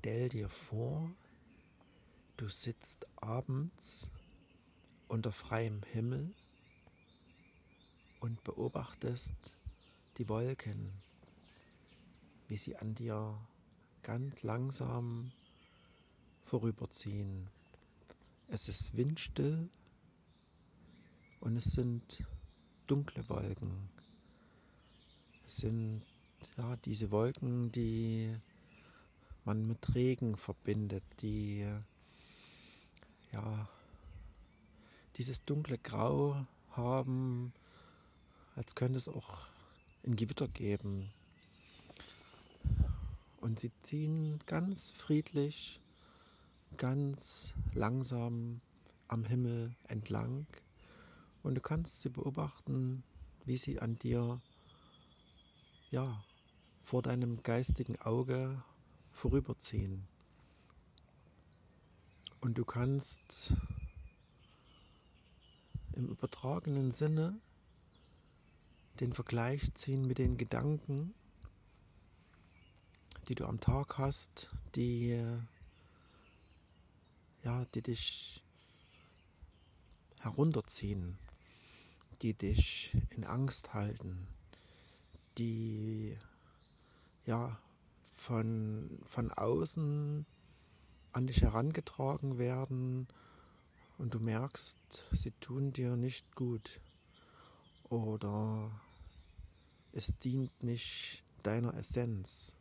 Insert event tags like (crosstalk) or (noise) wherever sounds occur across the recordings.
Stell dir vor, du sitzt abends unter freiem Himmel und beobachtest die Wolken, wie sie an dir ganz langsam vorüberziehen. Es ist windstill und es sind dunkle Wolken. Es sind ja diese Wolken, die man mit Regen verbindet, die ja dieses dunkle Grau haben, als könnte es auch ein Gewitter geben. Und sie ziehen ganz friedlich, ganz langsam am Himmel entlang. Und du kannst sie beobachten, wie sie an dir, ja, vor deinem geistigen Auge vorüberziehen. Und du kannst im übertragenen Sinne den Vergleich ziehen mit den Gedanken, die du am Tag hast, die, ja, die dich herunterziehen, die dich in Angst halten, die ja von, von außen an dich herangetragen werden und du merkst, sie tun dir nicht gut oder es dient nicht deiner Essenz.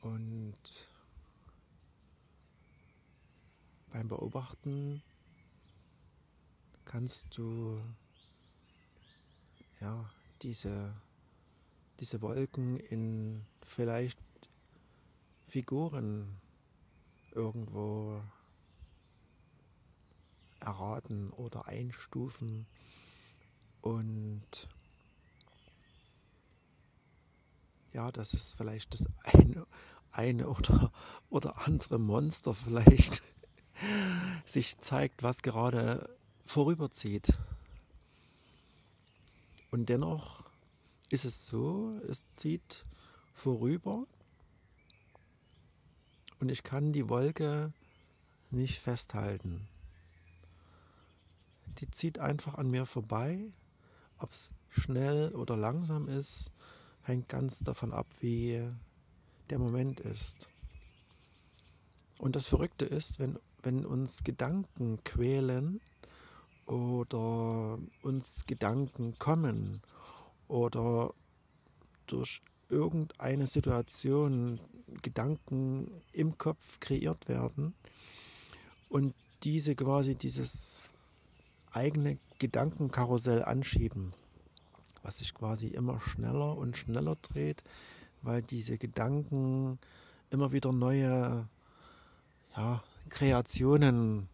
Und beim Beobachten kannst du ja diese diese Wolken in vielleicht Figuren irgendwo erraten oder einstufen und ja, dass es vielleicht das eine, eine oder, oder andere Monster vielleicht (laughs) sich zeigt, was gerade vorüberzieht. Und dennoch ist es so, es zieht vorüber und ich kann die Wolke nicht festhalten. Die zieht einfach an mir vorbei. Ob es schnell oder langsam ist, hängt ganz davon ab, wie der Moment ist. Und das Verrückte ist, wenn, wenn uns Gedanken quälen oder uns Gedanken kommen oder durch irgendeine Situation Gedanken im Kopf kreiert werden und diese quasi dieses eigene Gedankenkarussell anschieben, was sich quasi immer schneller und schneller dreht, weil diese Gedanken immer wieder neue ja, Kreationen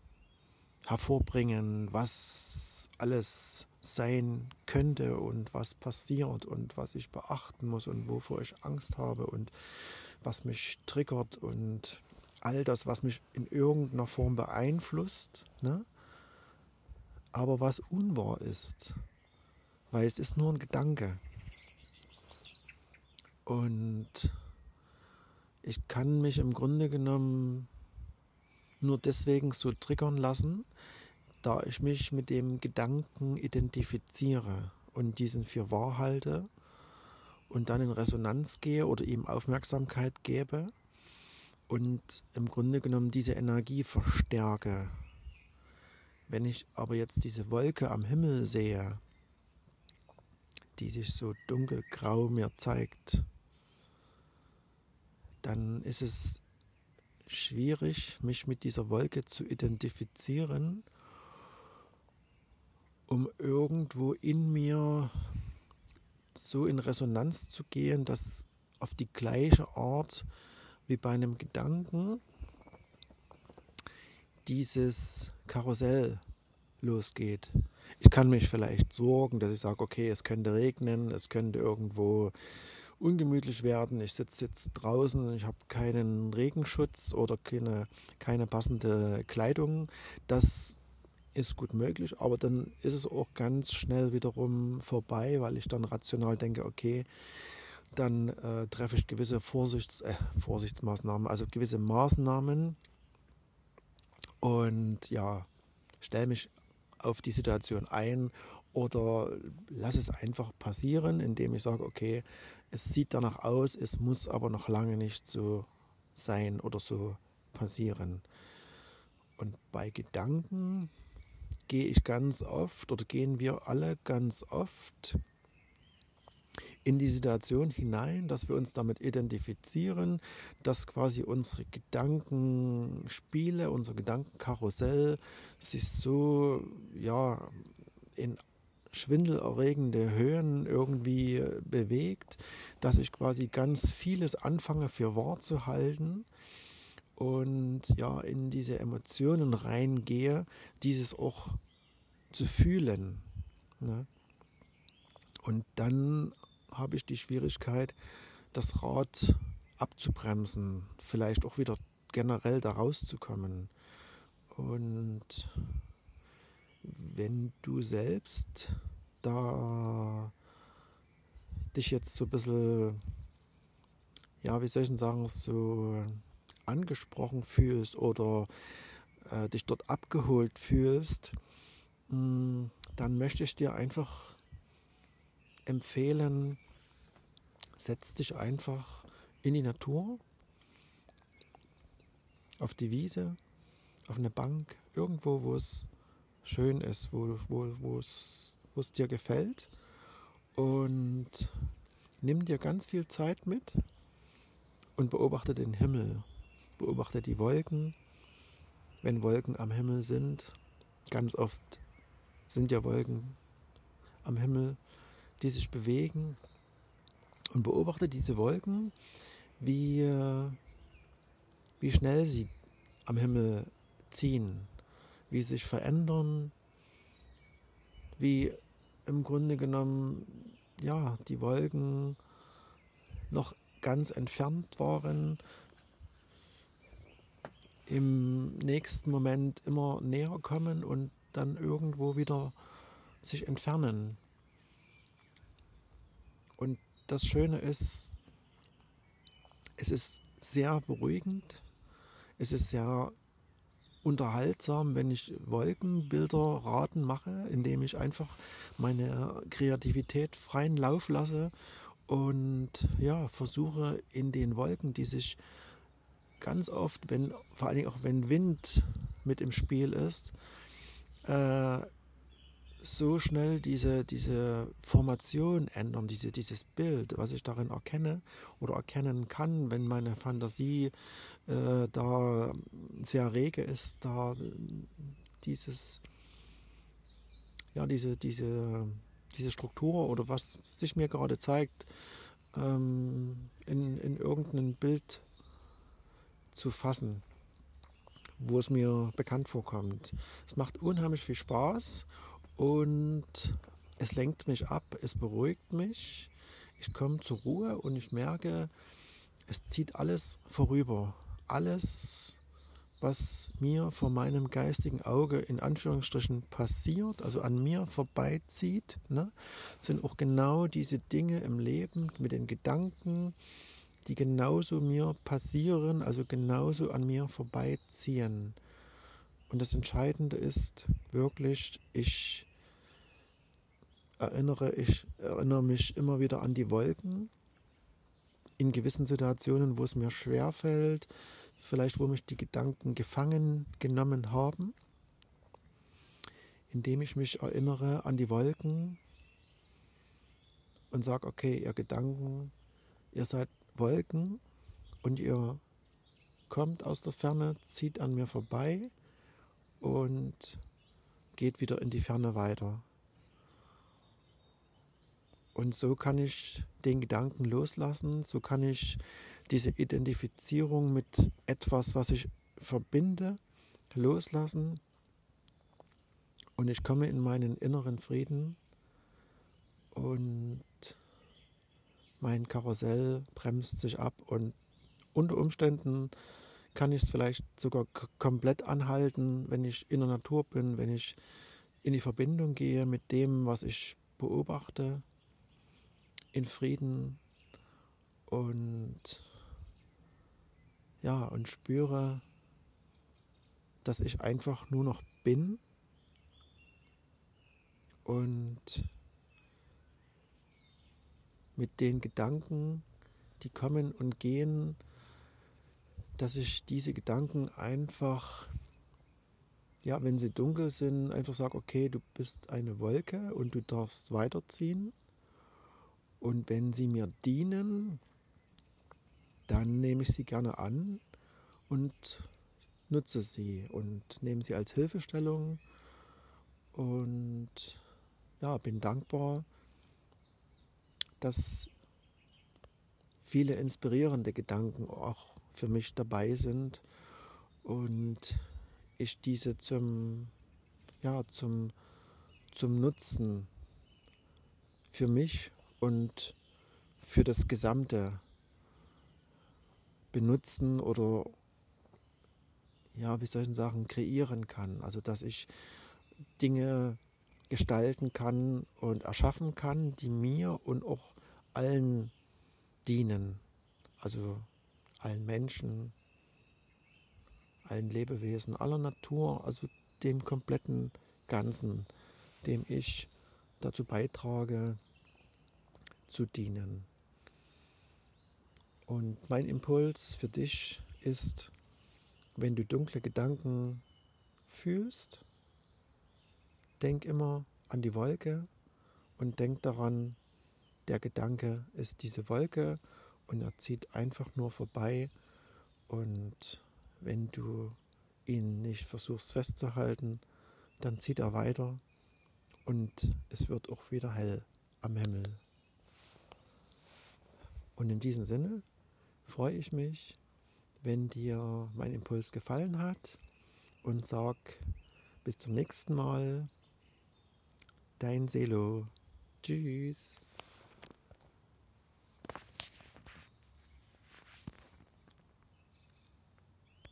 hervorbringen, was alles sein könnte und was passiert und was ich beachten muss und wovor ich Angst habe und was mich triggert und all das, was mich in irgendeiner Form beeinflusst, ne? aber was unwahr ist, weil es ist nur ein Gedanke. Und ich kann mich im Grunde genommen nur deswegen so triggern lassen, da ich mich mit dem Gedanken identifiziere und diesen für wahr halte und dann in Resonanz gehe oder ihm Aufmerksamkeit gebe und im Grunde genommen diese Energie verstärke. Wenn ich aber jetzt diese Wolke am Himmel sehe, die sich so dunkelgrau mir zeigt, dann ist es schwierig, mich mit dieser Wolke zu identifizieren, um irgendwo in mir so in Resonanz zu gehen, dass auf die gleiche Art wie bei einem Gedanken dieses Karussell losgeht. Ich kann mich vielleicht sorgen, dass ich sage, okay, es könnte regnen, es könnte irgendwo ungemütlich werden. Ich sitze jetzt draußen, ich habe keinen Regenschutz oder keine, keine passende Kleidung. Das ist gut möglich, aber dann ist es auch ganz schnell wiederum vorbei, weil ich dann rational denke, okay, dann äh, treffe ich gewisse Vorsichts, äh, Vorsichtsmaßnahmen, also gewisse Maßnahmen und ja, stelle mich auf die Situation ein oder lasse es einfach passieren, indem ich sage, okay, es sieht danach aus, es muss aber noch lange nicht so sein oder so passieren. Und bei Gedanken gehe ich ganz oft oder gehen wir alle ganz oft in die Situation hinein, dass wir uns damit identifizieren, dass quasi unsere Gedankenspiele, unser Gedankenkarussell sich so ja in schwindelerregende Höhen irgendwie bewegt, dass ich quasi ganz vieles anfange für wahr zu halten und ja in diese Emotionen reingehe, dieses auch zu fühlen. Ne? Und dann habe ich die Schwierigkeit, das Rad abzubremsen, vielleicht auch wieder generell da rauszukommen. Und wenn du selbst da dich jetzt so ein bisschen, ja, wie soll ich denn sagen, so angesprochen fühlst oder äh, dich dort abgeholt fühlst, mh, hm, dann möchte ich dir einfach empfehlen, setz dich einfach in die Natur, auf die Wiese, auf eine Bank, irgendwo, wo es schön ist, wo, wo, wo, wo es dir gefällt. Und nimm dir ganz viel Zeit mit und beobachte den Himmel. Beobachte die Wolken. Wenn Wolken am Himmel sind, ganz oft sind ja Wolken am Himmel, die sich bewegen. Und beobachte diese Wolken, wie, wie schnell sie am Himmel ziehen wie sie sich verändern, wie im Grunde genommen ja die Wolken noch ganz entfernt waren, im nächsten Moment immer näher kommen und dann irgendwo wieder sich entfernen. Und das Schöne ist, es ist sehr beruhigend, es ist sehr unterhaltsam, wenn ich Wolkenbilder raten mache, indem ich einfach meine Kreativität freien Lauf lasse und ja, versuche in den Wolken, die sich ganz oft, wenn, vor allen Dingen auch wenn Wind mit im Spiel ist, äh, so schnell diese, diese Formation ändern, diese, dieses Bild, was ich darin erkenne oder erkennen kann, wenn meine Fantasie äh, da sehr rege ist, da dieses, ja, diese, diese, diese Struktur oder was sich mir gerade zeigt, ähm, in, in irgendein Bild zu fassen, wo es mir bekannt vorkommt. Es macht unheimlich viel Spaß und es lenkt mich ab, es beruhigt mich. Ich komme zur Ruhe und ich merke, es zieht alles vorüber. Alles, was mir vor meinem geistigen Auge in Anführungsstrichen passiert, also an mir vorbeizieht, ne, sind auch genau diese Dinge im Leben mit den Gedanken, die genauso mir passieren, also genauso an mir vorbeiziehen. Und das Entscheidende ist wirklich, ich erinnere, ich erinnere mich immer wieder an die Wolken in gewissen Situationen, wo es mir schwer fällt, vielleicht wo mich die Gedanken gefangen genommen haben, indem ich mich erinnere an die Wolken und sage, okay, ihr Gedanken, ihr seid Wolken und ihr kommt aus der Ferne, zieht an mir vorbei und geht wieder in die Ferne weiter. Und so kann ich den Gedanken loslassen, so kann ich diese Identifizierung mit etwas, was ich verbinde, loslassen. Und ich komme in meinen inneren Frieden und mein Karussell bremst sich ab und unter Umständen kann ich es vielleicht sogar komplett anhalten, wenn ich in der Natur bin, wenn ich in die Verbindung gehe mit dem, was ich beobachte, in Frieden und ja, und spüre, dass ich einfach nur noch bin und mit den Gedanken, die kommen und gehen, dass ich diese Gedanken einfach, ja, wenn sie dunkel sind, einfach sage, okay, du bist eine Wolke und du darfst weiterziehen. Und wenn sie mir dienen, dann nehme ich sie gerne an und nutze sie und nehme sie als Hilfestellung und ja, bin dankbar, dass viele inspirierende Gedanken auch für mich dabei sind und ich diese zum, ja, zum, zum Nutzen für mich und für das Gesamte benutzen oder ja, wie soll ich sagen, kreieren kann. Also dass ich Dinge gestalten kann und erschaffen kann, die mir und auch allen dienen. Also allen Menschen, allen Lebewesen, aller Natur, also dem kompletten Ganzen, dem ich dazu beitrage, zu dienen. Und mein Impuls für dich ist, wenn du dunkle Gedanken fühlst, denk immer an die Wolke und denk daran, der Gedanke ist diese Wolke und er zieht einfach nur vorbei und wenn du ihn nicht versuchst festzuhalten, dann zieht er weiter und es wird auch wieder hell am Himmel. Und in diesem Sinne freue ich mich, wenn dir mein Impuls gefallen hat und sag bis zum nächsten Mal. Dein Selo. Tschüss.